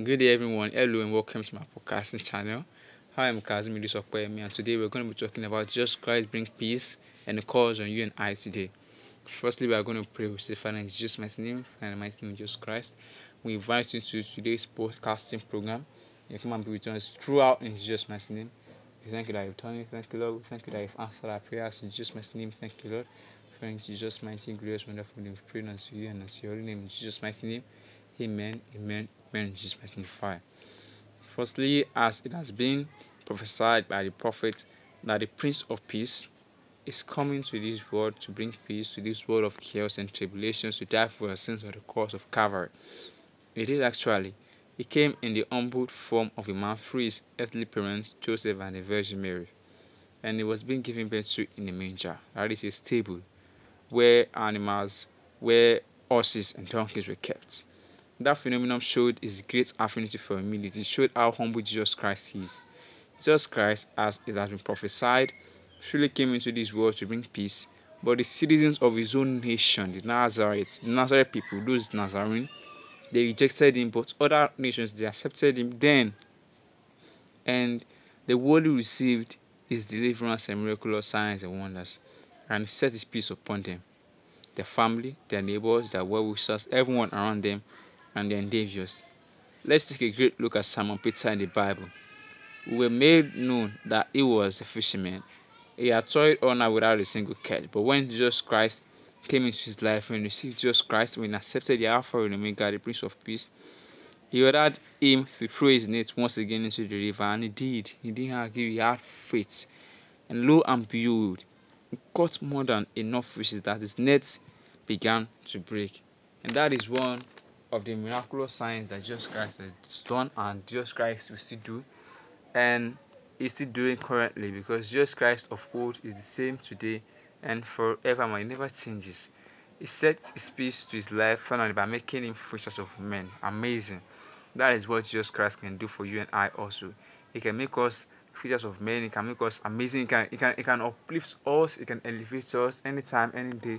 Good day, everyone. Hello, and welcome to my podcasting channel. Hi, I'm Kazim Idusokpemi, and today we're going to be talking about Jesus Christ bring peace and the calls on you and I today. Firstly, we are going to pray with the Father in Jesus' mighty name and the mighty name Jesus Christ. We invite you to today's podcasting program. You come and be with us throughout in Jesus' mighty name. We thank you that you've done. Thank you, Lord. We thank you that you've answered our prayers in Jesus' mighty name. Thank you, Lord. Thank Jesus' mighty, glorious, wonderful name. We pray unto you and unto your name in Jesus' mighty name. Amen. Amen. Amen. Jesus' mighty. Firstly, as it has been prophesied by the prophet that the Prince of Peace is coming to this world to bring peace to this world of chaos and tribulations to die for our sins on the cross of Calvary. It did actually. He came in the humbled form of a man through his earthly parents, Joseph and the Virgin Mary. And he was being given birth to in a manger, that is a stable, where animals, where horses and donkeys were kept. That phenomenon showed his great affinity for humility, it showed how humble Jesus Christ is. Jesus Christ, as it has been prophesied, surely came into this world to bring peace, but the citizens of his own nation, the Nazarites, the Nazareth people, those Nazarene, they rejected him, but other nations they accepted him then. And the world received his deliverance and miraculous signs and wonders, and set his peace upon them, their family, their neighbors, their well wishers, everyone around them and endeavors. Let's take a great look at Simon Peter in the Bible. We were made known that he was a fisherman. He had toiled all night without a single catch, but when Jesus Christ came into his life and received Jesus Christ, when he accepted the Alpha and Omega, the Prince of Peace, he ordered him to throw his net once again into the river, and he did. He didn't argue, he had faith. And lo and behold, he caught more than enough fishes that his nets began to break. And that is one of the miraculous signs that Jesus Christ has done and Jesus Christ will still do and is still doing currently because Jesus Christ of old is the same today and forevermore. He never changes. He set his peace to his life finally by making him fishers of men. Amazing. That is what Jesus Christ can do for you and I also. He can make us fishers of men. He can make us amazing. He can, he can, he can uplift us. He can elevate us anytime, any day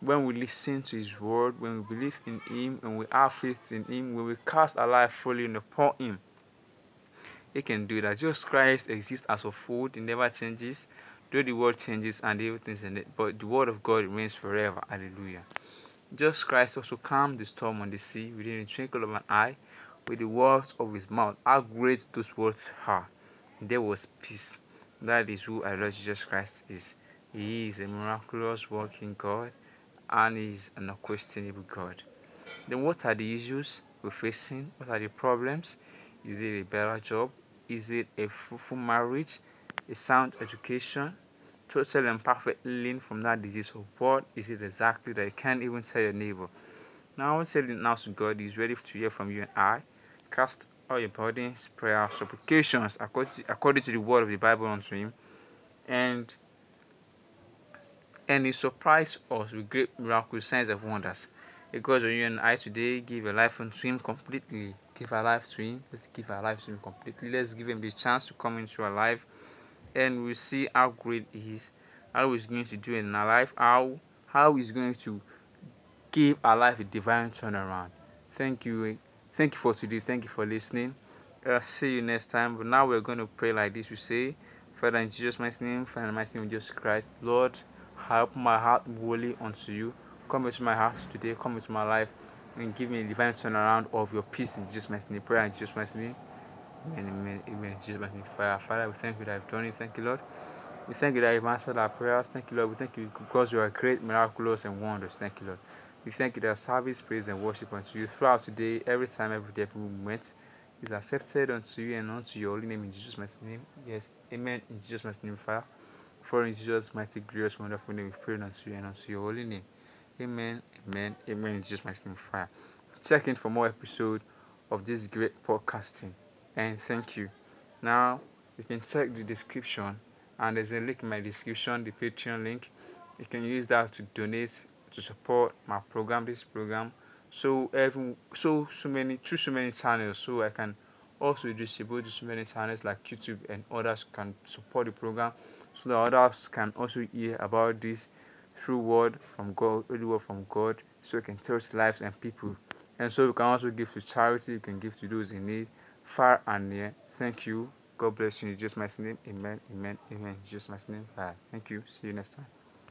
when we listen to His word, when we believe in Him, and we have faith in Him, when we cast our life fully upon Him, He can do that. Jesus Christ exists as a food, He never changes. Though the world changes and everything's in it, but the word of God remains forever. Hallelujah. Jesus Christ also calmed the storm on the sea within a twinkle of an eye with the words of his mouth. How great those words are. There was peace. That is who our Lord Jesus Christ is. He is a miraculous working God and is an unquestionable God. Then what are the issues we're facing? What are the problems? Is it a better job? Is it a fruitful marriage? A sound education? Total and perfect healing from that disease? Or what is it exactly that you can't even tell your neighbor? Now I want to you now to God is ready to hear from you and I. Cast all your burdens, prayers, supplications according to the word of the Bible unto him. And and he surprised us with great miracles, signs, and wonders. Because you and I today give a life unto him completely. Give our life to him. Let's give our life to him completely. Let's give him the chance to come into our life. And we'll see how great he is, how he's going to do in our life, how how he's going to give our life a divine turnaround. Thank you. Thank you for today. Thank you for listening. I'll see you next time. But now we're going to pray like this. We say, Father in Jesus' mighty name, Father in mighty name Jesus Christ, Lord. I open my heart wholly unto you. Come into my heart today, come into my life, and give me a divine turnaround of your peace in Jesus' mighty name. Prayer in Jesus' mighty name. Amen, amen. Jesus' mighty name. Father, we thank you that I've done it. Thank you, Lord. We thank you that you've answered our prayers. Thank you, Lord. We thank you because you are great, miraculous, and wonders. Thank you, Lord. We thank you that service, praise, and worship unto you throughout today, every time, every day, every moment is accepted unto you and unto your holy name in Jesus' mighty name. Yes, amen. In Jesus' mighty name, fire. For in Jesus' mighty, glorious, wonderful name, we pray unto you and unto your holy name. Amen, amen, amen. In Jesus' mighty name, fire. Check in for more episode of this great podcasting. And thank you. Now, you can check the description, and there's a link in my description, the Patreon link. You can use that to donate to support my program, this program. So every so so many through so many channels, so I can also distribute to so many channels like YouTube and others can support the program so that others can also hear about this through word from God, only word from God, so it can touch lives and people And so you can also give to charity, you can give to those in need, far and near. Thank you. God bless you in Jesus' name. Amen. Amen. Amen. In Jesus' name. Bye. Thank you. See you next time.